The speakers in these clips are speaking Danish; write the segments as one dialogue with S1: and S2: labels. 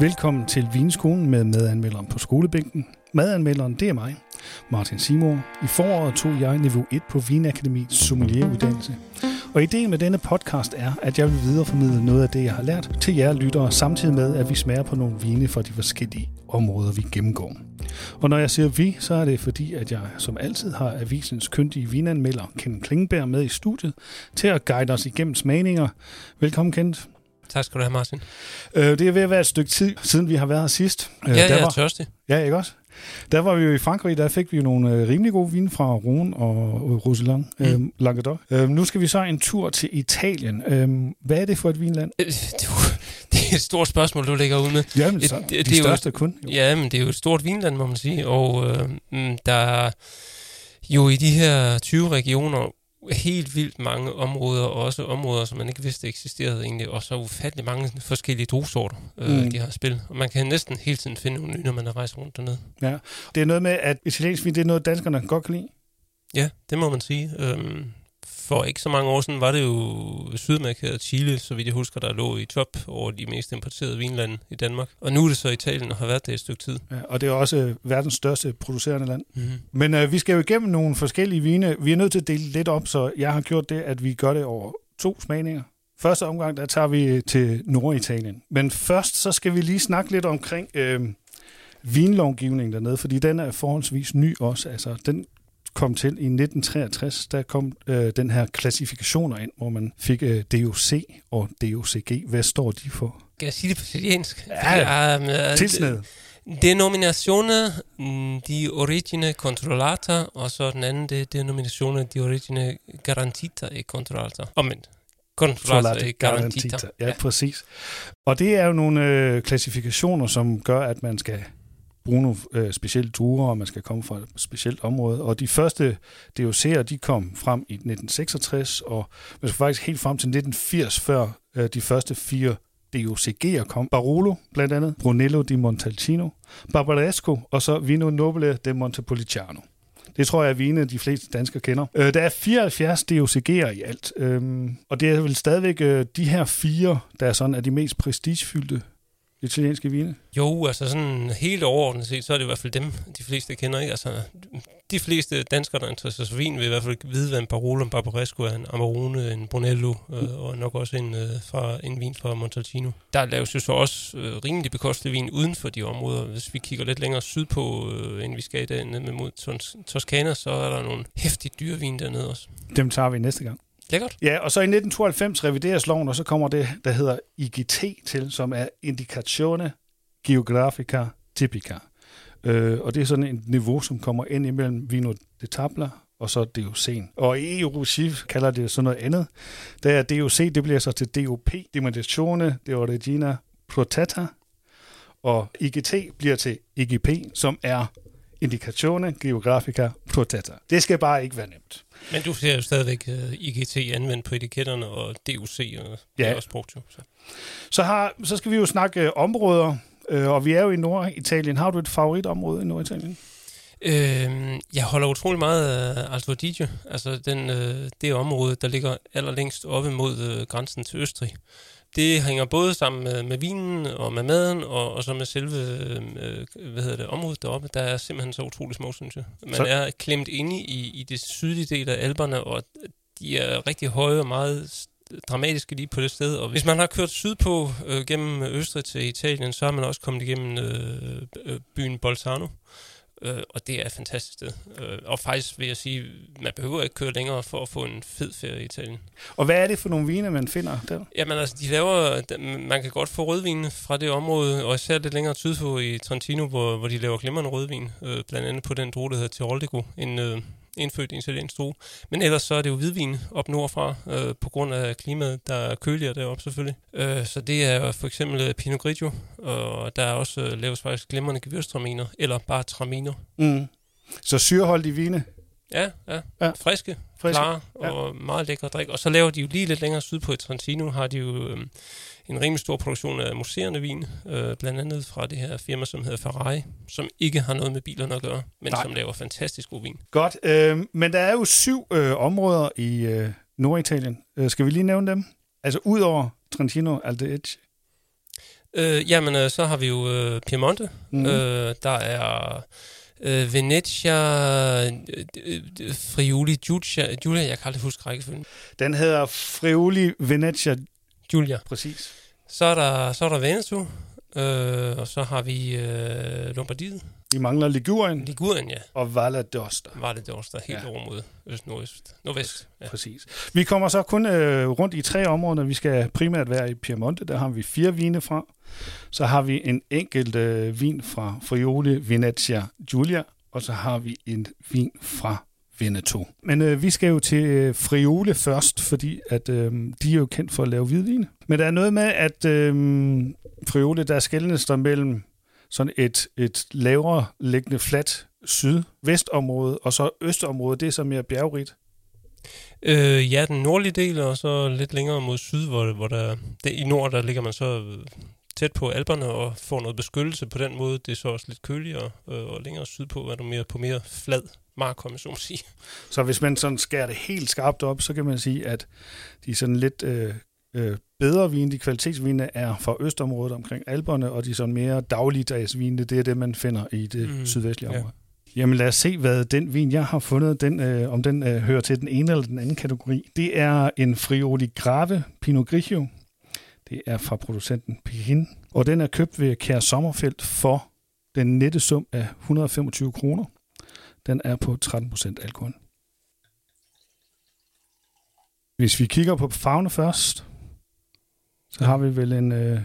S1: Velkommen til Vinskolen med madanmelderen på skolebænken. Madanmelderen, det er mig, Martin Simon. I foråret tog jeg niveau 1 på Vinakademiets sommelieruddannelse. Og ideen med denne podcast er, at jeg vil videreformidle noget af det, jeg har lært til jer lyttere, samtidig med, at vi smager på nogle vine fra de forskellige områder, vi gennemgår. Og når jeg siger vi, så er det fordi, at jeg som altid har avisens kyndige vinanmelder Ken Klingberg med i studiet til at guide os igennem smagninger. Velkommen, Kent.
S2: Tak skal du have, Martin.
S1: Øh, det er ved at være et stykke tid, siden vi har været her sidst.
S2: Ja,
S1: Øh,
S2: jeg
S1: der
S2: er
S1: var,
S2: tørstig.
S1: Ja, ikke også? Der var vi jo i Frankrig, der fik vi jo nogle øh, rimelig gode vine fra Rhone og Roussillon,
S2: Mm.
S1: øh, Languedoc. Øh, nu skal vi så en tur til Italien. Øh, hvad er det for et vinland?
S2: Øh, Det er jo- det er et stort spørgsmål, du lægger ud med.
S1: Jamen,
S2: Det-
S1: så,
S2: det-
S1: de
S2: det er jo-
S1: største kun. Jo.
S2: Ja, men det er jo et stort vinland, må man sige. Og øh, mm, der er jo i de her 20 regioner helt vildt mange områder, og også områder, som man ikke vidste eksisterede egentlig, og så ufattelig mange forskellige druesorter, øh,
S1: Mm.
S2: de har spil. Og man kan næsten hele tiden finde nogle nye, når man rejser rundt dernede.
S1: Ja. Det er noget med, at italiensk vin, det er noget, danskerne godt kan lide.
S2: Ja, det må man sige. Øhm, for ikke så mange år siden var det jo Sydamerika og Chile, så vidt jeg husker, der lå i top over de mest importerede vinlande i Danmark. Og nu er det så Italien, og har været det et stykke tid.
S1: Ja, og det er også øh, verdens største producerende land.
S2: Mm-hmm.
S1: Men øh, vi skal jo igennem nogle forskellige vine. Vi er nødt til at dele lidt op, så jeg har gjort det, at vi gør det over to smagninger. Første omgang, der tager vi til Norditalien. Men først, så skal vi lige snakke lidt omkring øh, vinlovgivningen dernede, fordi den er forholdsvis ny også. Altså, den kom til i 1963, der kom øh, den her klassifikationer ind, hvor man fik øh, DOC og DOCG. Hvad står de for?
S2: Kan jeg sige det på italiensk?
S1: Ja,
S2: um,
S1: Tilsned.
S2: Denominazione mm, di origine controllata, og så den anden, det er denominazione di origine garantita e controllata. Omvendt. Controllata e garantita.
S1: Ja, ja, præcis. Og det er jo nogle øh, klassifikationer, som gør, at man skal bruge nogle øh, specielle druer, og man skal komme fra et specielt område. Og de første DOC'er, de kom frem i 1966, og man skal faktisk helt frem til 1980, før øh, de første fire DOCG'er kom. Barolo, blandt andet, Brunello di Montalcino, Barbaresco, og så Vino Nobile de Montepulciano. Det tror jeg er vine, de fleste danskere kender. Øh, der er 74 DOCG'er i alt, øhm, og det er vel stadigvæk øh, de her fire, der er sådan er de mest prestigefyldte italienske vine.
S2: Jo, altså sådan helt overordnet set, så er det i hvert fald dem, de fleste kender. Ikke? Altså, de fleste danskere, der interesserer sig for vin, vil i hvert fald vide, hvad en Barolo, en Barbaresco er, en Amarone, en Brunello, øh, og nok også en, øh, fra, en vin fra Montalcino. Der laves jo så også øh, rimelig bekostelig vin uden for de områder. Hvis vi kigger lidt længere sydpå, øh, end vi skal i dag, ned med mod Tos- Toskana, så er der nogle hæftigt dyre vin dernede også.
S1: Dem tager vi næste gang.
S2: Lækkert.
S1: Ja, og så i 1992 revideres loven, og så kommer det, der hedder IGT til, som er Indicazione Geografica Typica. Øh, og det er sådan et niveau, som kommer ind imellem Vino de Tabla og så DOC'en. Og i EU-regi kalder det sådan noget andet. Der er DOC, det bliver så til DOP, Dimensione de Origina Protetta, og IGT bliver til IGP, som er Indicazione Geografica Protetta. Det skal bare ikke være nemt.
S2: Men du ser jo stadigvæk uh, IGT anvendt på etiketterne, og DUC, og det
S1: Ja.
S2: er også brugt jo. Så.
S1: Så, har, så skal vi jo snakke øh, områder, øh, og vi er jo i Norditalien. Har du et favoritområde i Norditalien?
S2: Øhm, jeg holder utrolig meget af Alto Adige, altså den, øh, det område, der ligger allerlængst oppe mod øh, grænsen til Østrig. Det hænger både sammen med, med vinen og med maden, og, og så med selve øh, hvad hedder det, området deroppe. Der er simpelthen så utrolig smukt, synes jeg. Man
S1: Så-
S2: er klemt inde i, i det sydlige del af Alperne, og de er rigtig høje og meget dramatiske lige på det sted. Og hvis man har kørt sydpå øh, gennem Østrig til Italien, så har man også kommet igennem øh, øh, byen Bolzano. Øh, og det er et fantastisk sted. Øh, og faktisk vil jeg sige, man behøver ikke køre længere for at få en fed ferie i Italien.
S1: Og hvad er det for nogle vine, man finder der?
S2: Jamen altså, de laver, man kan godt få rødvin fra det område, og især lidt længere sydpå i Trentino, hvor, hvor de laver glimrende rødvin, øh, blandt andet på den drue, der hedder Tiroldigo, en øh, indfødt italiensk drue. Men ellers så er det jo hvidvin op nordfra, øh, på grund af klimaet, der er køligere deroppe selvfølgelig. Øh, så det er for eksempel øh, Pinot Grigio, og der er også øh, laves faktisk glimrende gewürztraminer, eller bare traminer.
S1: Mm. Så syreholdige vine.
S2: Ja, Ja.
S1: ja.
S2: friske,
S1: Friske,
S2: klare
S1: ja.
S2: og meget lækre drik. Og så laver de jo lige lidt længere sydpå i Trentino, har de jo øh, en rimelig stor produktion af museerne vin, øh, blandt andet fra det her firma, som hedder Ferrari, som ikke har noget med bilerne at gøre, men
S1: Nej.
S2: Som laver fantastisk god vin.
S1: Godt. Øh, men der er jo syv øh, områder i øh, Norditalien. Øh, skal vi lige nævne dem? Altså ud over Trentino, Adige,
S2: Øh, jamen, øh, så har vi jo øh, Piemonte. Mm. Øh, der er øh, Venezia, øh, øh, Friuli, Giulia, Giulia, jeg kan aldrig huske rækkefølgen.
S1: Den hedder Friuli Venezia.
S2: Giulia.
S1: Præcis.
S2: Så er der, så er der Veneto, øh, og så har vi øh, Lombardiet.
S1: Vi mangler Ligurien.
S2: Ligurien, ja.
S1: Og Valle d'Osta.
S2: Valle d'Osta, helt ja. over mod øst, nordøst, nordvest.
S1: Ja. Præcis. Vi kommer så kun øh, rundt i tre områder. Vi skal primært være i Piemonte, der har vi fire vine fra. Så har vi en enkelt øh, vin fra Friuli Venezia Giulia, og så har vi en vin fra Veneto. Men øh, vi skal jo til øh, Friole først, fordi at øh, de er jo kendt for at lave hvidvin. Men der er noget med, at øh, Friole, der skældnes der mellem sådan et, et lavere liggende fladt syd-vestområde, og så østområde, det er så mere bjergrigt.
S2: Øh, ja, den nordlige del, og så lidt længere mod syd, hvor, hvor der, det, i nord, der ligger man så tæt på alberne og får noget beskyttelse på den måde. Det er så også lidt køligere, øh, og længere sydpå er du mere på mere flad mark, om så sige.
S1: Så hvis man sådan skærer det helt skarpt op, så kan man sige, at de sådan lidt øh, øh, bedre vine, de kvalitetsvine, er fra østområdet omkring alberne, og de sådan mere dagligdags vine, det er det, man finder i det mm, sydvestlige område. Ja. Jamen lad os se, hvad den vin, jeg har fundet, den, øh, om den øh, hører til den ene eller den anden kategori. Det er en Frioli Grave Pinot Grigio det er fra producenten Pihin, og den er købt ved Kær Sommerfelt for den nette sum af 125 kroner. Den er på 13% alkohol. Hvis vi kigger på farvene først, så har vi vel en øh,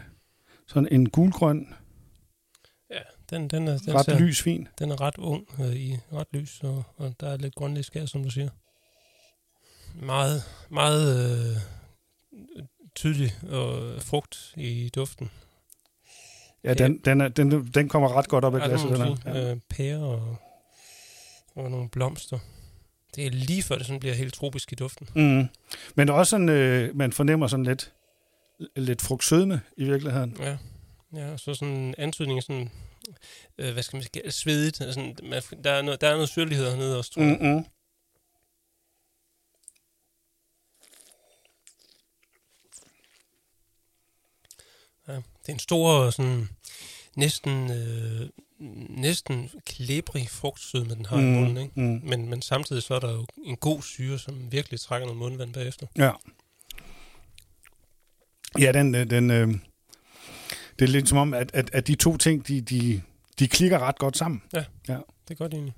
S1: sådan en gulgrøn,
S2: ja, den, den er, den
S1: ret ser, lys vin.
S2: Den er ret ung øh, i ret lys, og, og der er lidt grønlig skær, som du siger. Meget, meget øh, tydelig og frugt i duften.
S1: Ja, den, den, er, den, den kommer ret godt op i glasset. Den.
S2: Ja. Øh, pære og, og nogle blomster. Det er lige før det sådan bliver helt tropisk i duften.
S1: Mm. Men også sådan, øh, man fornemmer sådan lidt, lidt frugtsødme i virkeligheden.
S2: Ja, ja så sådan en antydning sådan, øh, hvad skal man sige, svedigt. Sådan, man, der, er noget, der er noget syrlighed hernede også, tror jeg. Mm-hmm. Ja. Det er en stor, sådan, næsten, øh, næsten klæbrig frugtsødme, den har mm, i munden. Ikke? Mm. Men, men samtidig så er der jo en god syre, som virkelig trækker noget mundvand bagefter.
S1: Ja. Ja, den, øh, den, øh, det er lidt som om, at, at, at de to ting, de, de, de klikker ret godt sammen.
S2: Ja, ja. det er godt egentlig.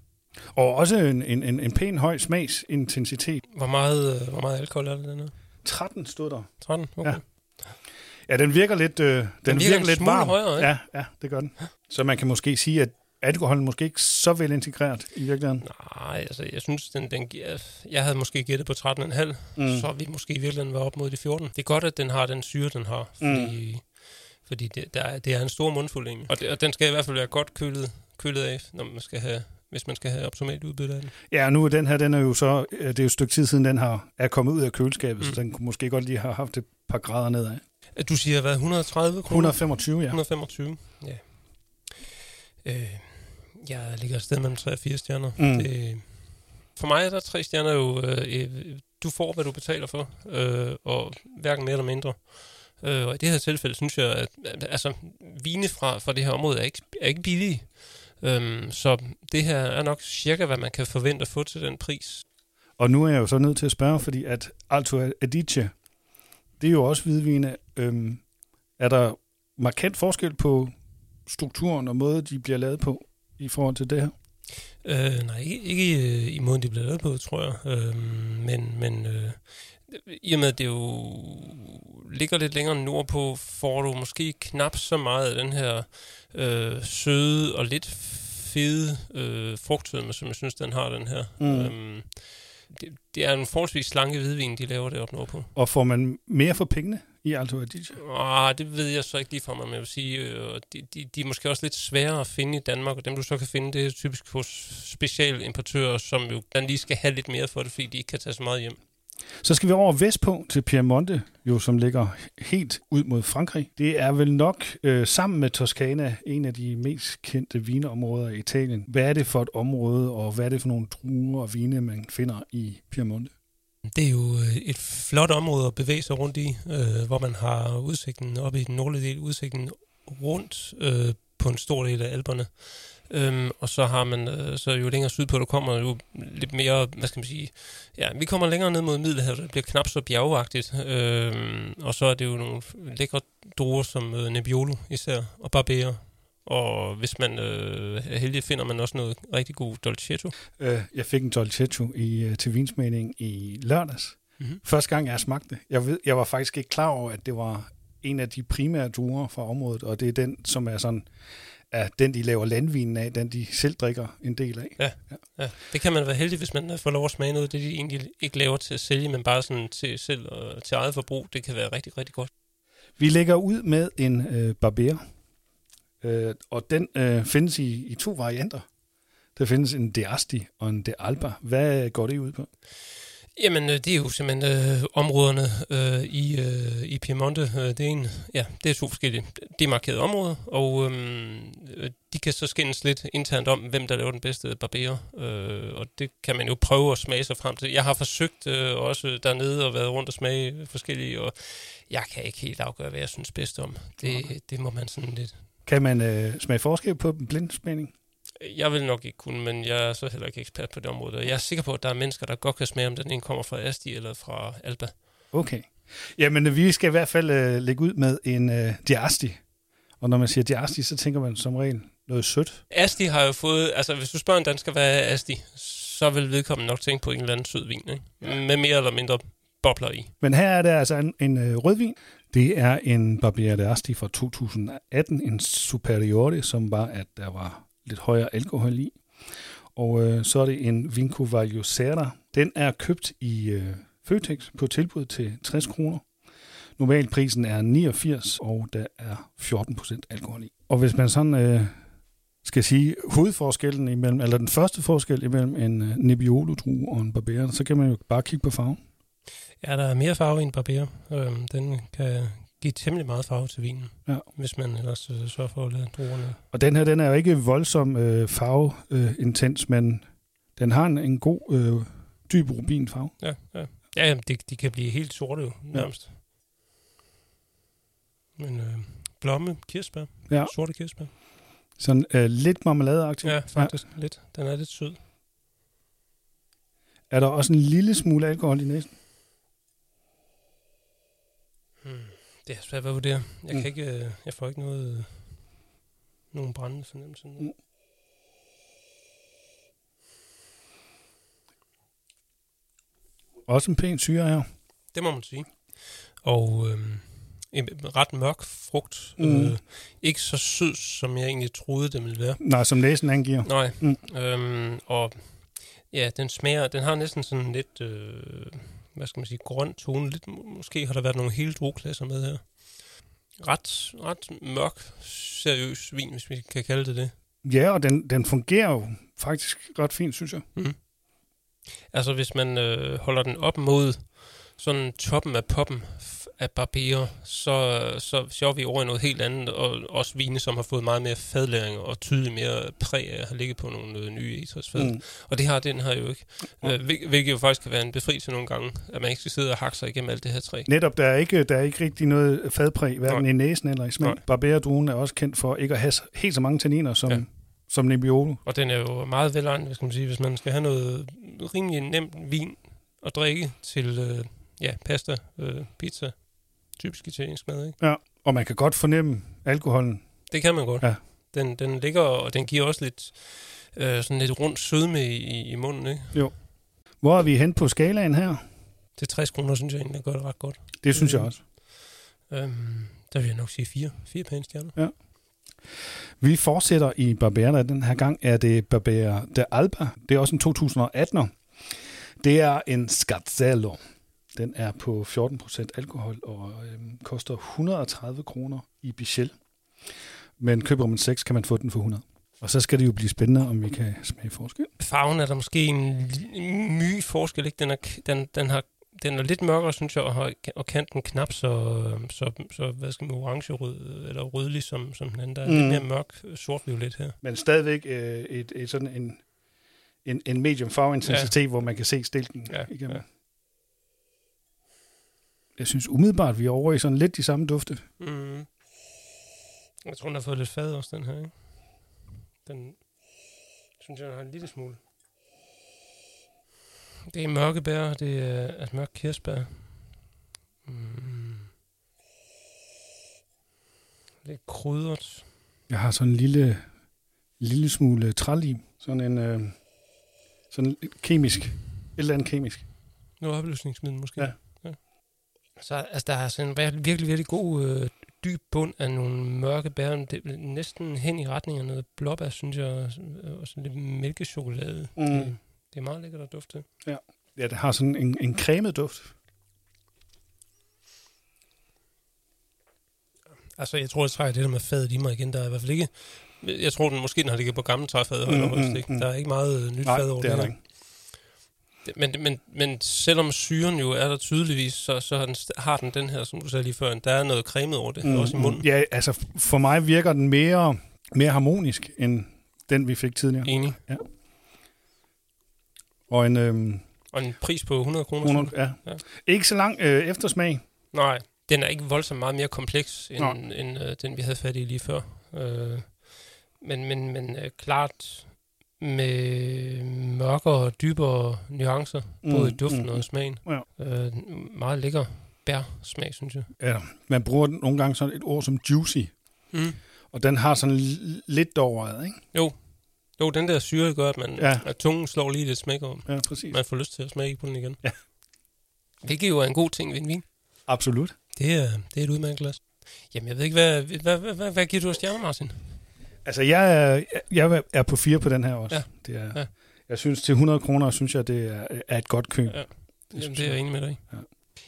S1: Og også en, en, en, en pæn høj smagsintensitet.
S2: Hvor meget, øh, hvor meget alkohol er det, den her?
S1: 13 stod der.
S2: 13, okay. Ja.
S1: Ja, den virker lidt, øh, den,
S2: den virker, virker lidt varm. Højere,
S1: ikke? Ja, ja, det gør den. Så man kan måske sige, at alkoholen måske ikke så vel integreret i virkeligheden.
S2: Nej, altså jeg synes, den, den giver, jeg havde måske gættet på 13,5, mm. så vi måske i virkeligheden været op mod de 14. Det er godt, at den har den syre, den har, fordi, mm. fordi det, der er, det er en stor mundfuld egentlig. Og, det, og den skal i hvert fald være godt kølet, kølet af, når man skal have hvis man skal have optimalt udbytte af den.
S1: Ja, nu er den her, den er jo så, det er jo et stykke tid siden, den har, er kommet ud af køleskabet, mm. så den kunne måske godt lige have haft et par grader nedad.
S2: Du siger, hvad, 130
S1: kroner? 125, ja.
S2: 125, ja. Øh, jeg ligger et sted mellem 3 og 4 stjerner. Mm. Det, for mig er der tre stjerner jo, øh, du får, hvad du betaler for, øh, og hverken mere eller mindre. Øh, og i det her tilfælde synes jeg, at, altså, vine fra, fra det her område er ikke, er ikke billige. Øh, så det her er nok cirka, hvad man kan forvente at få til den pris.
S1: Og nu er jeg jo så nødt til at spørge, fordi at Alto Adige, det er jo også hvidvine. Øhm, er der markant forskel på strukturen og måde, de bliver lavet på i forhold til det her?
S2: Øh, nej, ikke, ikke i, i måden, de bliver lavet på, tror jeg. Øh, men men øh, i og med, at det jo ligger lidt længere nordpå, får du måske knap så meget af den her øh, søde og lidt fede øh, frugtsødme, som jeg synes, den har, den her. Mm. Øhm, det, det er en forholdsvis slanke hvidvin, de laver det op på.
S1: Og får man mere for pengene i Alto Adige?
S2: Ah, det ved jeg så ikke lige for mig, men jeg vil sige, øh, de, de, de er måske også lidt svære at finde i Danmark, og dem du så kan finde, det er typisk hos specialimportører, som jo lige skal have lidt mere for det, fordi de ikke kan tage så meget hjem.
S1: Så skal vi over vestpå til Piemonte, jo, som ligger helt ud mod Frankrig. Det er vel nok øh, sammen med Toscana en af de mest kendte vinområder i Italien. Hvad er det for et område, og hvad er det for nogle druer og vine, man finder i Piemonte?
S2: Det er jo øh, et flot område at bevæge sig rundt i, øh, hvor man har udsigten oppe i den nordlige del, udsigten rundt øh, på en stor del af alberne. Øhm, og så har man, øh, så jo længere sydpå du kommer, jo lidt mere, hvad skal man sige, ja, vi kommer længere ned mod Middelhavet, det bliver knap så bjergagtigt. Øhm, og så er det jo nogle lækre druer som øh, Nebbiolo især, og Barbera. Og hvis man øh, er heldig, finder man også noget rigtig god Dolcetto.
S1: Øh, jeg fik en Dolcetto i, øh, til vinsmagning i lørdags. Mm-hmm. Første gang, jeg smagte det. Jeg, ved, jeg var faktisk ikke klar over, at det var en af de primære druer fra området, og det er den, som er sådan er den, de laver landvinen af, den de selv drikker en del af.
S2: Ja, ja. ja. det kan man være heldig, hvis man får lov at smage noget, det de egentlig ikke laver til at sælge, men bare sådan til selv og til eget forbrug. Det kan være rigtig, rigtig godt.
S1: Vi lægger ud med en øh, barber, øh, og den øh, findes i, i to varianter. Der findes en De Asti og en De Alba. Hvad går det ud på?
S2: Jamen, øh, det er jo simpelthen øh, områderne øh, i, øh, i Piemonte. Øh, det, er en, ja, det er to forskellige demarkerede områder, og øh, de kan så skændes lidt internt om, hvem der laver den bedste barberer. Øh, og det kan man jo prøve at smage sig frem til. Jeg har forsøgt øh, også dernede og været rundt og smage forskellige, og jeg kan ikke helt afgøre, hvad jeg synes bedst om. Det, okay. det må man sådan lidt...
S1: Kan man øh, smage forskel på blindsmagning?
S2: Jeg vil nok ikke kunne, men jeg er så heller ikke ekspert på det område. Jeg er sikker på, at der er mennesker, der godt kan smage, om den ene kommer fra Asti eller fra Alba.
S1: Okay. Jamen, vi skal i hvert fald uh, lægge ud med en uh, Diasti. Og når man siger Diasti, så tænker man som regel noget sødt.
S2: Asti har jo fået... Altså, hvis du spørger en dansker, hvad er Asti, så vil vedkommende nok tænke på en eller anden sød vin, ikke? Ja. Med mere eller mindre bobler i.
S1: Men her er der altså en, en uh, rødvin. Det er en Barbiere Asti fra 2018, en Superiore, som var, at der var lidt højere alkohol i. Og øh, så er det en Vinco Serra. Den er købt i øh, Føtex på tilbud til 60 kroner. Normalprisen er 89, og der er 14% alkohol i. Og hvis man sådan øh, skal sige hovedforskellen imellem, eller den første forskel imellem en øh, Nebbiolo-drue og en Barbera, så kan man jo bare kigge på farven.
S2: Ja, der er mere farve i en Barbera. Øh, den kan give temmelig meget farve til vinen, ja. hvis man ellers øh, sørger for at lade druerne.
S1: Og den her, den er jo ikke voldsom øh, farveintens, øh, men den har en, en god, øh, dyb rubinfarve.
S2: Ja, ja. Ja, jamen, de, de kan blive helt sorte jo, nærmest. Ja. Men øh, blomme, kirsebær, ja. sorte kirsebær.
S1: Sådan øh, lidt marmeladeagtig.
S2: Ja, faktisk. Ja. Lidt. Den er lidt sød.
S1: Er der også en lille smule alkohol i næsen?
S2: Hmm. Det er svært at vurdere. Jeg, mm. kan ikke, øh, jeg får ikke noget, øh, nogen brændende fornemmelse. Mm.
S1: Også en pæn syre her.
S2: Det må man sige. Og øh, en ret mørk frugt. Mm. Øh, ikke så sød, som jeg egentlig troede, det ville være.
S1: Nej, som næsen angiver.
S2: Nej. Mm. Øhm, og ja, den smager, den har næsten sådan lidt... Øh, hvad skal man sige, grøn tone. Lidt, måske har der været nogle hele drogklasser med her. Ret, ret mørk, seriøs vin, hvis vi kan kalde det det.
S1: Ja, og den, den fungerer jo faktisk ret fint, synes jeg. Mm.
S2: Altså, hvis man øh, holder den op mod sådan toppen af poppen af barberer, så, så, så er vi over i noget helt andet, og også vine, som har fået meget mere fadlæring og tydeligt mere præg af at have ligget på nogle øh, nye etræsfad. Mm. Og det har den her jo ikke. Mm. Øh, hvilket jo faktisk kan være en befrielse nogle gange, at man ikke skal sidde og hakke sig igennem alt det her træ.
S1: Netop, der er ikke, der er ikke rigtig noget fadpræg, hverken Nej. i næsen eller i smag. Barbererdruen er også kendt for ikke at have helt så mange tanniner som, ja. som Nebbiolo.
S2: Og den er jo meget velegnet, hvis man, sige, hvis man skal have noget rimelig nemt vin at drikke til øh, ja, pasta, øh, pizza, typisk italiensk mad, ikke?
S1: Ja, og man kan godt fornemme alkoholen.
S2: Det kan man godt. Ja. Den, den ligger, og den giver også lidt, øh, sådan lidt rundt sødme i, i munden, ikke?
S1: Jo. Hvor er vi hen på skalaen her?
S2: Til 60 kroner, synes jeg egentlig, gør det ret godt.
S1: Det synes jeg også.
S2: Øhm, der vil jeg nok sige fire. Fire pæne stjerner.
S1: Ja. Vi fortsætter i Barbera. Den her gang er det Barbera de Alba. Det er også en 2018'er. Det er en Scazzelo. Den er på 14% alkohol og øhm, koster 130 kroner i Bichel. Men køber man 6, kan man få den for 100. Og så skal det jo blive spændende, om vi kan smage forskel.
S2: Farven er der måske en my forskel. Ikke? Den, er, den, den, har, den er lidt mørkere, synes jeg, og, har, og kanten knap så, så, så hvad skal man, orange-rød, eller rødlig som, som den anden. Der er mm. lidt mere mørk sort-violet her.
S1: Men stadigvæk øh, et, et, sådan en, en, en medium farveintensitet, ja. hvor man kan se stilken ja, igennem. Ja jeg synes umiddelbart, vi er over i sådan lidt de samme dufte. Mm.
S2: Jeg tror, den har fået lidt fad også, den her, ikke? Den synes jeg, den har en lille smule. Det er mørke bær, det er et mørkt kirsebær. Mm. Lidt krydret.
S1: Jeg har sådan en lille, lille smule trælim. Sådan en øh, sådan kemisk. Et eller andet kemisk.
S2: Noget opløsningsmiddel måske.
S1: Ja.
S2: Ja. Så altså, der er sådan en vir- virkelig, virkelig god øh, dyb bund af nogle mørke bær. Det er næsten hen i retning af noget blåbær, synes jeg. Og sådan lidt mælkechokolade.
S1: Mm.
S2: Det, det er meget lækkert at dufte.
S1: Ja, det har sådan en, en cremet duft.
S2: Altså, jeg tror, jeg trækker det der med fadet i mig igen. Der er i hvert fald ikke... Jeg tror, den måske den har ligget på gamle træfad.
S1: Mm,
S2: Mm,
S1: mm.
S2: Der er ikke meget øh, nyt
S1: Nej,
S2: fad over
S1: det er
S2: det
S1: der ikke.
S2: Men, men, men selvom syren jo er der tydeligvis, så, så har, den, har den den her, som du sagde lige før, der er noget cremet over det, mm, også i munden.
S1: Ja, altså for mig virker den mere, mere harmonisk, end den, vi fik tidligere.
S2: Enig.
S1: Og en øhm,
S2: Og en pris på 100 kroner.
S1: 100, ja.
S2: Ja.
S1: ja. Ikke så lang øh, eftersmag.
S2: Nej, den er ikke voldsomt meget mere kompleks,
S1: Nå.
S2: end, end øh, den, vi havde fat i lige før. Øh, men men, men øh, klart med mørkere og dybere nuancer, mm, både i duften mm, og i smagen.
S1: Ja.
S2: Øh, meget lækker bær-smag, synes jeg.
S1: Ja, man bruger den nogle gange sådan et ord som juicy,
S2: Mm.
S1: og den har sådan lidt over ikke?
S2: Jo. jo, den der syre gør, at, man,
S1: Ja.
S2: at tungen slår lige lidt smæk om.
S1: Ja, præcis.
S2: Man får lyst til at smage på den igen.
S1: Ja.
S2: Hvilket jo er en god ting ved en vin.
S1: Absolut.
S2: Det er, det er et udmærket glas. Jamen, jeg ved ikke, hvad, hvad, hvad, hvad, hvad giver du af stjerner, Martin?
S1: Altså, jeg er, jeg er på fire på den her også.
S2: Ja.
S1: Det er,
S2: Ja.
S1: Jeg synes, til 100 kroner, synes jeg, det er, er et godt køb.
S2: Ja.
S1: Det
S2: Jamen, det er jeg enig med dig.
S1: Ja.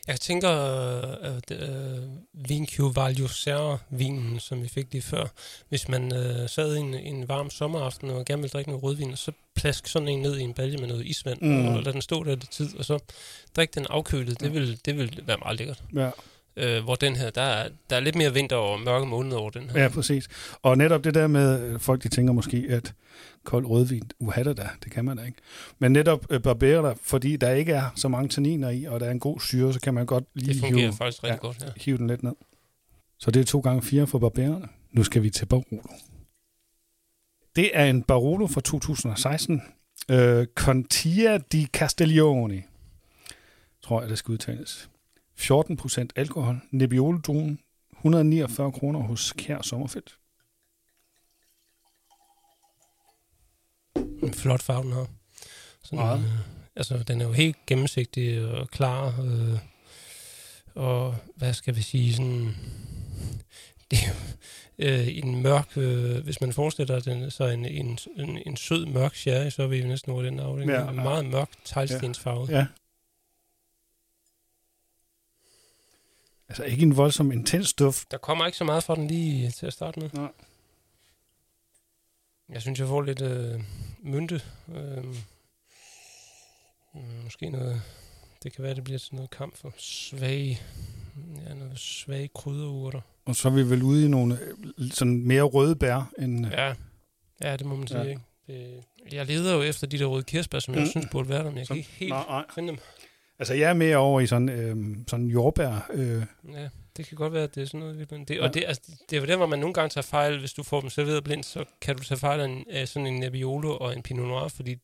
S2: Jeg tænker, at uh, Vinccio Valio vinen som vi fik lige før, hvis man uh, sad en, en varm sommeraften og gerne ville drikke noget rødvin, så plask sådan en ned i en balje med noget isvand,
S1: Mm.
S2: og lad den stå der lidt tid, og så drikke den afkølet. Det vil, det vil være meget lækkert.
S1: Ja.
S2: Uh, hvor den her, der er, der er lidt mere vinter og mørke måneder over den her.
S1: ja, præcis. Og netop det der med, øh, folk de tænker måske, at kold rødvin, uha da, det kan man da ikke. Men netop øh, Barbera, fordi der ikke er så mange tanniner i, og der er en god syre, så kan man godt lige
S2: det fungerer
S1: hive,
S2: faktisk rigtig
S1: ja.
S2: godt. Ja.
S1: hive den lidt ned. Så det er to gange fire for Barbererne. Nu skal vi til Barolo. Det er en Barolo fra 2016. Øh, Contia di Castiglione, tror jeg, det skal udtales. 14 procent alkohol. Nebbiolo druen 149 kroner hos Kær Sommerfeldt.
S2: En flot farve, den har. Sådan,
S1: Meget.
S2: øh, altså, den er jo helt gennemsigtig og klar. Øh, og hvad skal vi sige, sådan... Det er jo øh, en mørk... Øh, hvis man forestiller den, så en, en, en, en sød mørk sherry, så er vi jo næsten over den afdeling.
S1: Ja,
S2: Ja, en
S1: ja.
S2: meget mørk teglstensfarve. Ja.
S1: Altså ikke en voldsom intens duft.
S2: Der kommer ikke så meget fra den lige til at starte med.
S1: Nej.
S2: Jeg synes, jeg får lidt øh, mynte. Øh, mm, måske noget... Det kan være, det bliver sådan noget kamp for svage... Ja, noget svage krydderurter.
S1: Og så er vi vel ude i nogle øh, sådan mere røde bær end... Ja.
S2: Ja, ja det må man sige,
S1: Ja.
S2: ikke? Det, jeg leder jo efter de der røde kirsebær, som mm. jeg synes burde være der, men jeg
S1: Som-
S2: kan ikke helt
S1: Nej, nej.
S2: finde dem.
S1: Altså jeg er mere over i sådan, øh, sådan jordbær. Øh,
S2: Ja, det kan godt være, at det er sådan noget. Det,
S1: Ja.
S2: Og det, altså, det er jo der, hvor man nogle gange tager fejl. Hvis du får dem serveret blindt, så kan du tage fejl af, en, af sådan en Nebbiolo og en Pinot Noir, fordi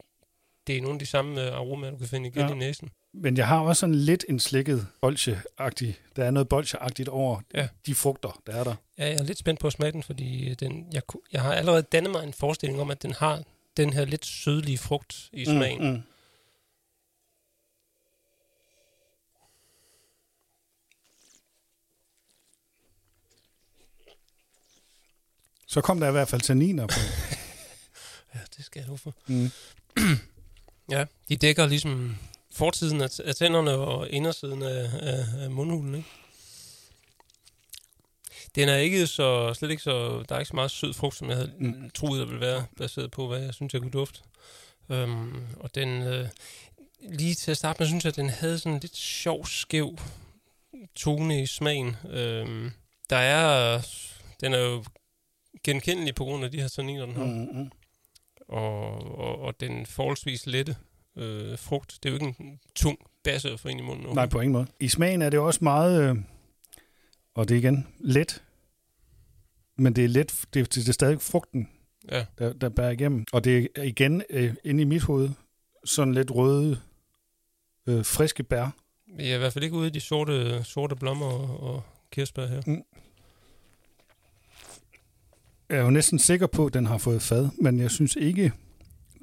S2: det er nogle af de samme øh, aromaer, du kan finde igen
S1: Ja.
S2: i næsen.
S1: men jeg har også sådan lidt en slikket bolsje-agtig. Der er noget bolsje-agtigt over
S2: Ja.
S1: de frugter, der er der.
S2: Ja, jeg er lidt spændt på at smage den, fordi øh, den, jeg, jeg har allerede dannet mig en forestilling om, at den har den her lidt sødlige frugt i smagen. Mm,
S1: Mm, Så kom der i hvert fald tanniner på.
S2: Ja, det skal jeg love for.
S1: Mm.
S2: Ja, de dækker ligesom fortiden af, af tænderne og indersiden af, af, af mundhulen, ikke? Den er ikke så, slet ikke så, der er ikke så meget sød frugt, som jeg havde
S1: Mm.
S2: troet, der ville være, baseret på, hvad jeg synes, jeg kunne dufte. Um, og den, øh, lige til at starte med, synes jeg, at den havde sådan en lidt sjov, skæv tone i smagen. Um, der er, den er jo genkendelig på grund af de her tanniner, den har
S1: Mm, mm.
S2: og, og, og den forholdsvis lette øh, frugt. Det er jo ikke en tung basse få ind i munden.
S1: Nej, på ingen måde. I smagen er det også meget, øh, og det er igen, let. men det er let, det, det er stadig frugten,
S2: Ja.
S1: der, der bærer igennem. Og det er igen øh, inde i mit hoved sådan lidt røde, øh, friske bær.
S2: Vi er i hvert fald ikke ude i de sorte, sorte blommer og, og kirsebær her.
S1: Jeg er jo næsten sikker på, at den har fået fad, men jeg synes ikke,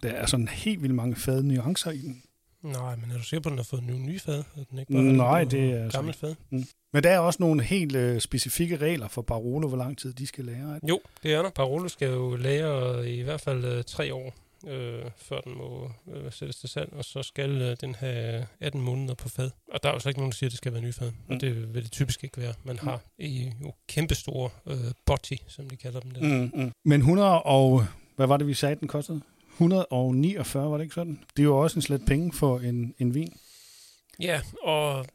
S1: der er sådan helt vildt mange fad nuancer i den.
S2: Nej, men er du sikker på, at den har fået nogle nye fad? Er den ikke bare
S1: Nej, det er altså
S2: gammelt fad?
S1: Men der er også nogle helt øh, specifikke regler for Barolo, hvor lang tid de skal lære. Ikke?
S2: Jo, det er der. Barolo skal jo lære i hvert fald øh, tre år, øh, før den må øh, sættes til salg, og så skal øh, den have 18 måneder på fad. Og der er jo så ikke nogen, der siger, at det skal være ny fad.
S1: Mm.
S2: Og det vil det typisk ikke være. Man har i jo kæmpestore øh, botti, som de kalder dem der.
S1: Mm, mm. Men 100 og... Hvad var det, vi sagde, den kostede? 149, var det ikke sådan? Det er jo også en slet penge for en, en vin.
S2: Ja, og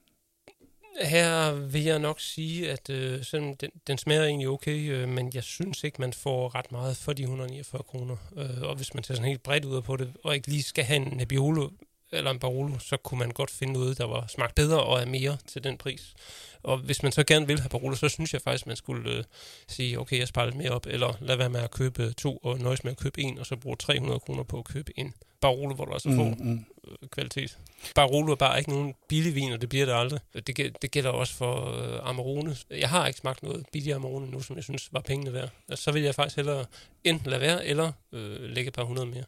S2: her vil jeg nok sige, at øh, selvom den, den smager egentlig okay, øh, men jeg synes ikke, man får ret meget for de 149 kroner. Øh, og hvis man tager sådan helt bredt ud på det, og ikke lige skal have en Nebbiolo eller en Barolo, så kunne man godt finde noget, der var smagt bedre og er mere til den pris. Og hvis man så gerne vil have Barolo, så synes jeg faktisk, man skulle øh, sige, okay, jeg sparer lidt mere op, eller lad være med at købe to og nøjes med at købe en, og så bruge 300 kroner på at købe en Barolo, hvor du altså får
S1: mm.
S2: øh, kvalitet. Barolo er bare ikke nogen billig vin, og det bliver det aldrig. Det, det gælder også for øh, Amarone. Jeg har ikke smagt noget billig Amarone nu, som jeg synes var pengene værd. Og så vil jeg faktisk hellere enten lade være, eller øh, lægge et par hundrede mere.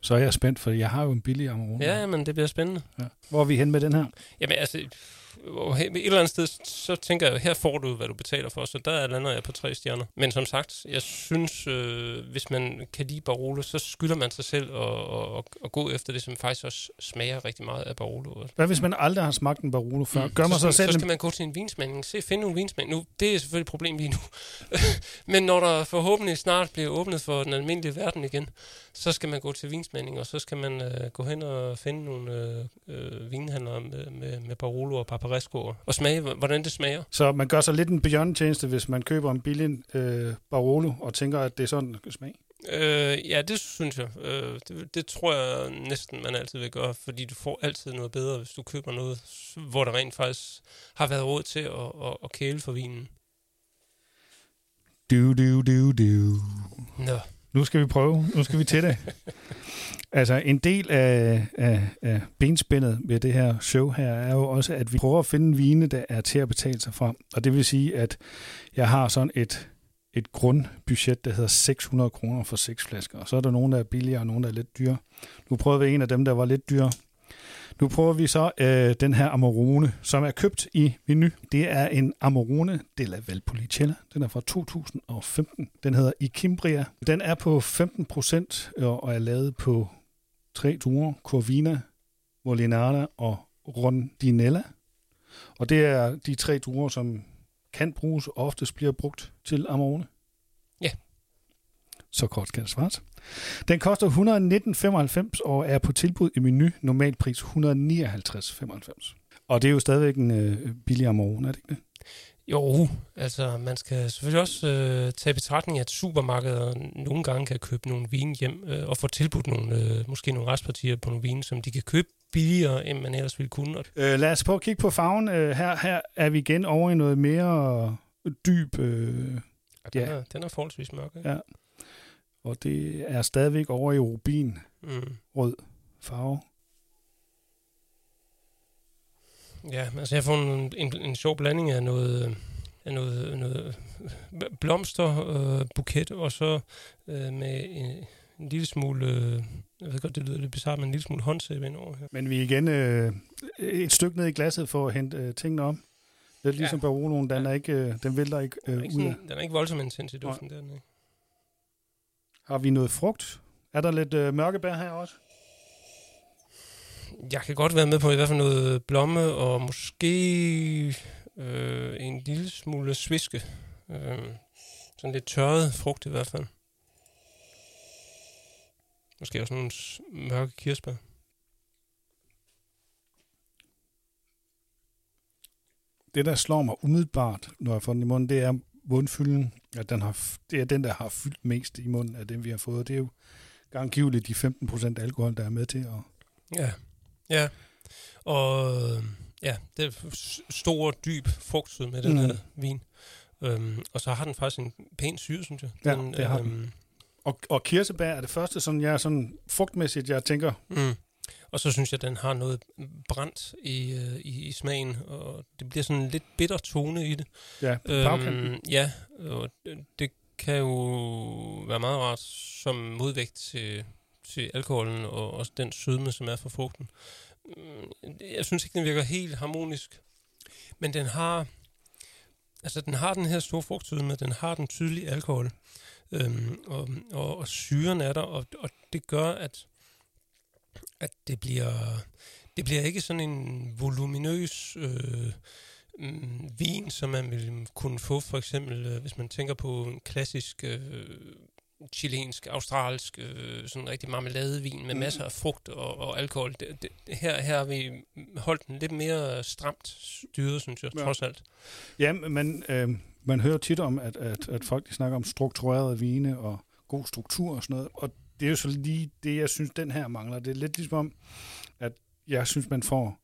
S1: Så er jeg spændt, for jeg har jo en billig Amarone.
S2: Ja, men det bliver spændende.
S1: ja. Hvor er vi hen med den her?
S2: Jamen altså, et eller andet sted, så tænker jeg, her får du, hvad du betaler for, så der lander jeg på tre stjerner. Men som sagt, jeg synes, øh, hvis man kan lide Barolo, så skylder man sig selv at, at, at gå efter det, som faktisk også smager rigtig meget af Barolo.
S1: Hvad hvis man aldrig har smagt en Barolo før? Gør man
S2: så,
S1: sig selv
S2: så
S1: en
S2: skal man gå til en vinsmagning. Se, finde nogle vinsmagning. Nu, det er selvfølgelig et problem lige nu. Men når der forhåbentlig snart bliver åbnet for den almindelige verden igen, så skal man gå til vinsmagning, og så skal man øh, gå hen og finde nogle øh, øh, vinhandlere med, med, med Barolo og Paparesco og, og smage, hvordan det smager.
S1: Så man gør sig lidt en bjørnetjeneste, hvis man køber en billig øh, Barolo og tænker, at det er sådan, den skal smage.
S2: Øh, ja, det synes jeg. Øh, det, det tror jeg næsten, man altid vil gøre, fordi du får altid noget bedre, hvis du køber noget, hvor der rent faktisk har været råd til at, at, at kæle for vinen.
S1: Du, du, du, du.
S2: Nå.
S1: Nu skal vi prøve. Nu skal vi til det. altså, en del af, af, af benspændet ved det her show her er jo også, at vi prøver at finde vine, der er til at betale sig frem. Og det vil sige, at jeg har sådan et, et grundbudget, der hedder 600 kroner for seks flasker. Og så er der nogen, der er billigere, og nogen, der er lidt dyre. Nu prøvede vi en af dem, der var lidt dyre. Nu prøver vi så øh, den her Amarone, som er købt i menu. Det er en Amarone della Valpolicella. Den er fra 2015. Den hedder Ikimbria. Den er på 15 procent og er lavet på tre druer. Corvina, Molinara og Rondinella. Og det er de tre druer, som kan bruges og oftest bliver brugt til Amarone.
S2: Ja.
S1: Så kort skal det svares. Den koster 119,95 og er på tilbud i menu. Normal pris 159,95. Og det er jo stadigvæk en øh, billig Amarone, er det ikke det?
S2: Jo, altså man skal selvfølgelig også øh, tage i betragtning, at supermarkeder nogle gange kan købe nogle vine hjem øh, og få tilbudt nogle, øh, måske nogle restpartier på nogle vine, som de kan købe billigere, end man ellers ville kunne.
S1: Øh, lad os prøve at kigge på farven. Øh, her, her er vi igen over i noget mere dyb, øh,
S2: den,
S1: Ja.
S2: er, den er forholdsvis mørk. Ikke?
S1: Ja. Og det er stadigvæk over i rubin
S2: Mm.
S1: rød farve.
S2: Ja, altså jeg får en, en, en sjov blanding af noget, af noget, noget blomster, øh, buket, og så øh, med en, en lille smule, øh, jeg ved godt, det lyder lidt bizarrt, men en lille smule håndsæb ind over her.
S1: Men vi er igen øh, et stykke ned i glasset for at hente øh, tingene om. Lidt ligesom
S2: Ja.
S1: Baroloen, den, er ikke, øh, den vælter ikke,
S2: Den
S1: øh,
S2: er ikke,
S1: ud af.
S2: sådan, den er ikke voldsomt intens i duften, der, den ikke?
S1: Har vi noget frugt? Er der lidt øh, mørkebær her også?
S2: Jeg kan godt være med på i hvert fald noget blomme, og måske øh, en lille smule sviske. Øh, sådan lidt tørret frugt i hvert fald. Måske også nogle mørke kirsebær.
S1: Det, der slår mig umiddelbart, når jeg får den i munden, det er mundfylden. At den har, det er den, der har fyldt mest i munden af dem, vi har fået. Det er jo ganggiveligt de 15% alkohol, der er med til at...
S2: Ja. Ja. Og ja, det er stor, dyb frugtsød med den
S1: Mm.
S2: her vin. Øhm, og så har den faktisk en pæn syre, synes jeg.
S1: Ja,
S2: Den,
S1: det har den.
S2: øhm,
S1: Og, og kirsebær er det første, sådan, jeg sådan frugtmæssigt, jeg tænker,
S2: Mm. Og så synes jeg, at den har noget brændt i, øh, i, i smagen, og det bliver sådan en lidt bitter tone i det.
S1: ja.
S2: Øhm, ja, og det, det kan jo være meget rart som modvægt til, til alkoholen og også den sødme, som er fra frugten. Mm, Jeg synes ikke, den virker helt harmonisk, men den har, altså den har den her store frugtsødme, den har den tydelige alkohol, øhm, og, og, og syren er der, og, og det gør, at at det bliver, det bliver ikke sådan en voluminøs øh, mm, vin, som man vil kunne få for eksempel, øh, hvis man tænker på en klassisk øh, chilensk, australsk, øh, sådan en rigtig marmeladevin med
S1: Mm.
S2: masser af frugt og, og alkohol. Det, det, her, her har vi holdt den lidt mere stramt styret, synes jeg,
S1: Ja.
S2: trods alt.
S1: Ja, men øh, man hører tit om, at, at, at folk de snakker om strukturerede vine og god struktur og sådan noget. Og det er jo så lige det, jeg synes, den her mangler. Det er lidt ligesom om, at jeg synes, man får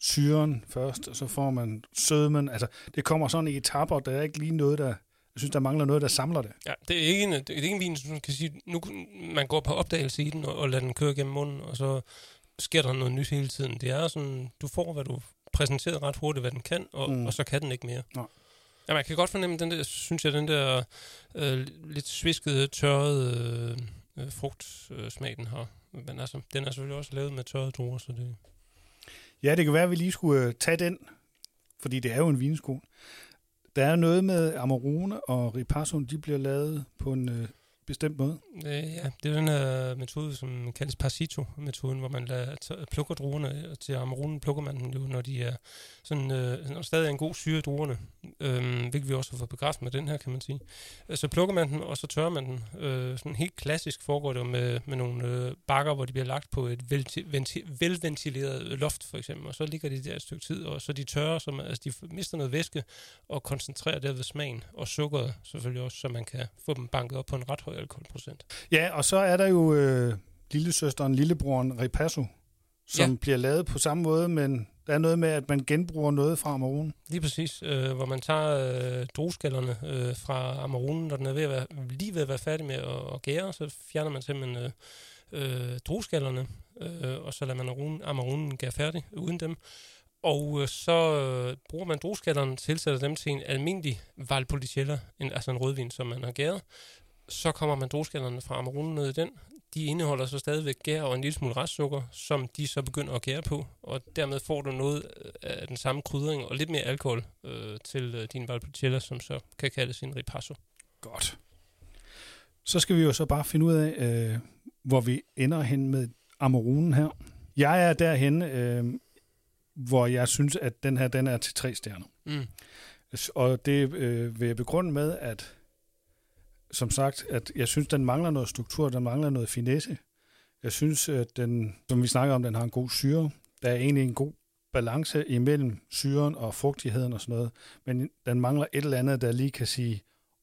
S1: syren først, og så får man sødmen. Altså, det kommer sådan i etapper, der er ikke lige noget, der... Jeg synes, der mangler noget, der samler det.
S2: Ja, det er ikke en, det er ikke en vin, som man kan sige, nu man går på opdagelse i den og, og lader den køre gennem munden, og så sker der noget nyt hele tiden. Det er sådan, du får, hvad du præsenteret ret hurtigt, hvad den kan, og,
S1: Mm.
S2: mm. og så kan den ikke mere.
S1: Nej.
S2: Ja, man kan godt fornemme den der, synes jeg, den der øh, lidt sviskede, tørrede øh, øh, frugtsmag, øh, den har. Men altså, den er selvfølgelig også lavet med tørrede druer, så det...
S1: Ja, det kan være, at vi lige skulle øh, tage den, fordi det er jo en vinsko. Der er noget med Amarone og Ripasso, de bliver lavet på en øh, bestemt måde.
S2: Øh, ja, det er den her metode, som kaldes Parsito-metoden, hvor man lader, t- plukker druerne øh, til Amaronen, plukker man den jo, når de er sådan, øh, når stadig er en god syre i druerne, øh, hvilket vi også har fået bekræftet med den her, kan man sige. Øh, så plukker man den, og så tørrer man den. Øh, sådan helt klassisk foregår det med, med nogle øh, bakker, hvor de bliver lagt på et velventileret loft, for eksempel, og så ligger de der et stykke tid, og så de tørrer, så man, altså de mister noget væske, og koncentrerer derved smagen, og sukkeret selvfølgelig også, så man kan få dem banket op på en ret høj alkoholprocent.
S1: Ja, og så er der jo øh, lillesøsteren, lillebroren Ripasso, som ja. bliver lavet på samme måde, men der er noget med, at man genbruger noget fra Amarone.
S2: Lige præcis, øh, hvor man tager øh, drueskallerne øh, fra Amaronen, når den er ved at være, lige ved at være færdig med at, at gære, så fjerner man simpelthen øh, øh, drueskallerne, øh, og så lader man Amaronen, Amaronen gære færdig uden dem. Og øh, så øh, bruger man drueskallerne, tilsætter dem til en almindelig Valpolicella, en, altså en rødvin, som man har gæret. Så kommer man drueskallerne fra Amaronen ned i den. De indeholder så stadigvæk gær og en lille smule restsukker, som de så begynder at gære på, og dermed får du noget øh, af den samme krydring og lidt mere alkohol øh, til øh, din Valpolicella, som så kan kaldes en ripasso.
S1: Godt. Så skal vi jo så bare finde ud af, øh, hvor vi ender hen med Amaronen her. Jeg er derhen, øh, hvor jeg synes, at den her den er til tre stjerner.
S2: Mm.
S1: Og det øh, vil jeg begrunde med, at som sagt, at jeg synes, den mangler noget struktur, den mangler noget finesse. Jeg synes, at den, som vi snakker om, den har en god syre. Der er egentlig en god balance imellem syren og fugtigheden og sådan noget, men den mangler et eller andet, der lige kan sige,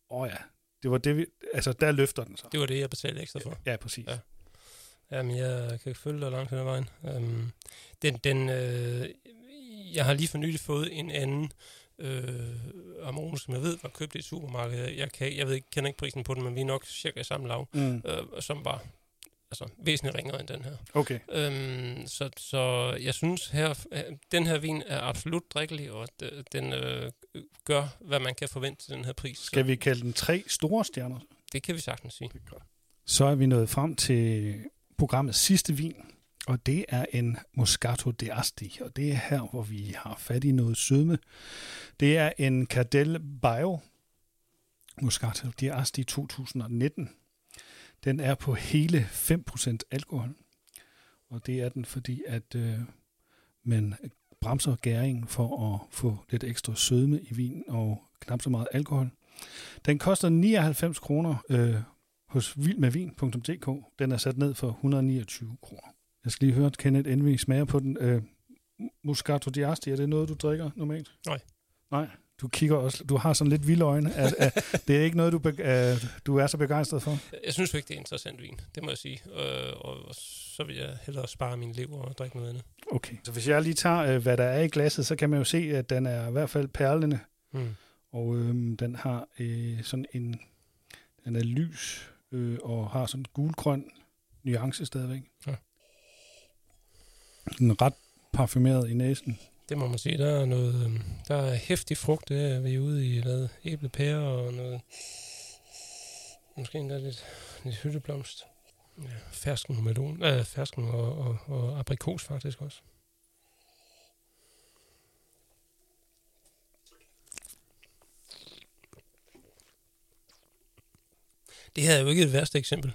S1: åh oh ja, det var det, vi, altså der løfter den sig.
S2: Det var det, jeg betalte ekstra for.
S1: Ja, præcis.
S2: Ja. Jamen, jeg kan følge dig langt hen ad vejen. Um, den, den, øh, jeg har lige for nylig fået en anden øh, Amorone, som jeg ved var købt i et supermarked. Jeg, kan, jeg ved ikke, kender ikke prisen på den, men vi er nok cirka i samme lav,
S1: Mm,
S2: øh, som var altså, væsentligt ringere end den her.
S1: okay.
S2: Øhm, så, så jeg synes, her, øh, den her vin er absolut drikkelig, og d- den øh, gør, hvad man kan forvente til den her pris.
S1: Skal vi kalde den tre store stjerner?
S2: Det kan vi sagtens sige.
S1: Så er vi nået frem til programmets sidste vin, og det er en Moscato d'Asti, og det er her, hvor vi har fat i noget sødme. Det er en Cadel Bio Moscato d'Asti 2019. Den er på hele 5% alkohol, og det er den, fordi at øh, man bremser gæringen for at få lidt ekstra sødme i vinen og knap så meget alkohol. Den koster 99 kroner øh, hos vildmedvin.dk. Den er sat ned for 129 kroner. Jeg skal lige høre, Kenneth, inden vi smager på den. Øh, di Asti. er det noget, du drikker normalt?
S2: Nej.
S1: Nej, du kigger også, du har sådan lidt vilde øjne. Er, er, det er ikke noget, du, be, er, du er så begejstret for?
S2: Jeg synes jo ikke, det er interessant vin, det må jeg sige. Øh, og, og så vil jeg hellere spare min lever og drikke noget andet.
S1: Okay. Så hvis jeg lige tager, øh, hvad der er i glasset, så kan man jo se, at den er i hvert fald perlende.
S2: Mm.
S1: Og øh, den har øh, sådan en... Den er lys øh, og har sådan en gulgrøn nuance stadigvæk.
S2: Ja.
S1: Den er ret parfumeret i næsen.
S2: Det må man sige. Der er noget, øhm, der er hæftig frugt. Det er vi er ude i noget æblepære og noget... Måske endda lidt, lidt hytteblomst. Ja, fersken og melon. Øh, fersken og, og, og aprikos faktisk også. Det her er jo ikke det værste eksempel,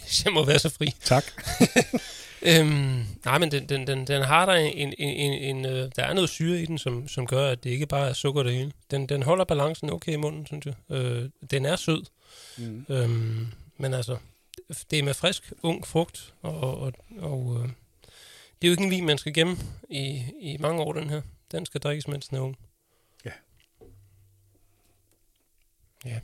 S2: hvis jeg må være så fri.
S1: Tak.
S2: Øhm, nej, men den, den, den, den har der en, en, en, en øh, der er noget syre i den, som, som gør, at det ikke bare er sukker det hele. Den, den holder balancen okay i munden, synes jeg. Øh, den er sød,
S1: Mm.
S2: øhm, men altså, det er med frisk, ung frugt, og, og, og øh, det er jo ikke en vin, man skal gemme i, i mange år, den her. Den skal drikkes, mens den er ung.
S1: Ja.
S2: Ja.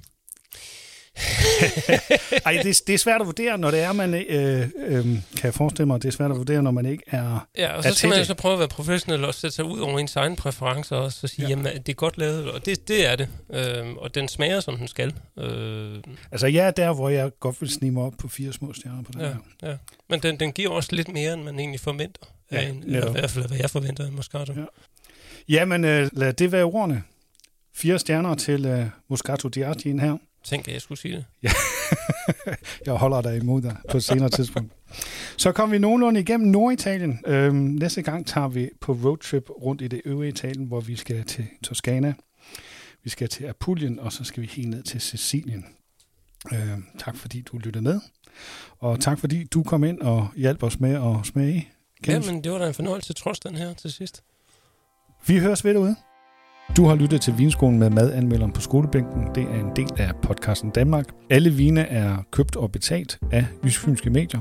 S1: Ej, det, det er svært at vurdere, når det er, man øh, øh, kan jeg forestille mig, det er svært at vurdere, når man ikke er...
S2: Ja, og så skal man jo så prøve at være professionel og sætte sig ud over ens egne præferencer og så sige,
S1: Ja.
S2: ja. jamen det er godt lavet, og det, det er det. Øhm, og den smager, som den skal. Øh,
S1: Altså, jeg er der, hvor jeg godt vil snige mig op på fire små stjerner på den
S2: ja,
S1: her.
S2: ja. Men den, den giver også lidt mere, end man egentlig forventer.
S1: Ja,
S2: af en, eller i hvert fald, hvad jeg forventer af en Moscato.
S1: Ja. Jamen, øh, lad det være ordene. Fire stjerner til øh, Moscato Diagin her.
S2: Tænk, at jeg skulle sige det.
S1: Jeg holder dig imod dig på et senere tidspunkt. Så kom vi nogenlunde igennem Norditalien. Øhm, næste gang tager vi på roadtrip rundt i det øvrige Italien, hvor vi skal til Toskana. Vi skal til Apulien, og så skal vi helt ned til Sicilien. Øhm, tak fordi du lyttede med. Og tak fordi du kom ind og hjalp os med at smage. Kenneth.
S2: Jamen, det var da en fornøjelse trods den her til sidst.
S1: Vi høres ved derude. Du har lyttet til Vinskolen med madanmelderen på skolebænken. Det er en del af podcasten Danmark. Alle vine er købt og betalt af Jyskfynske Medier.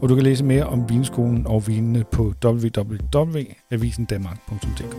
S1: Og du kan læse mere om vinskolen og vinene på www.avisendanmark.dk.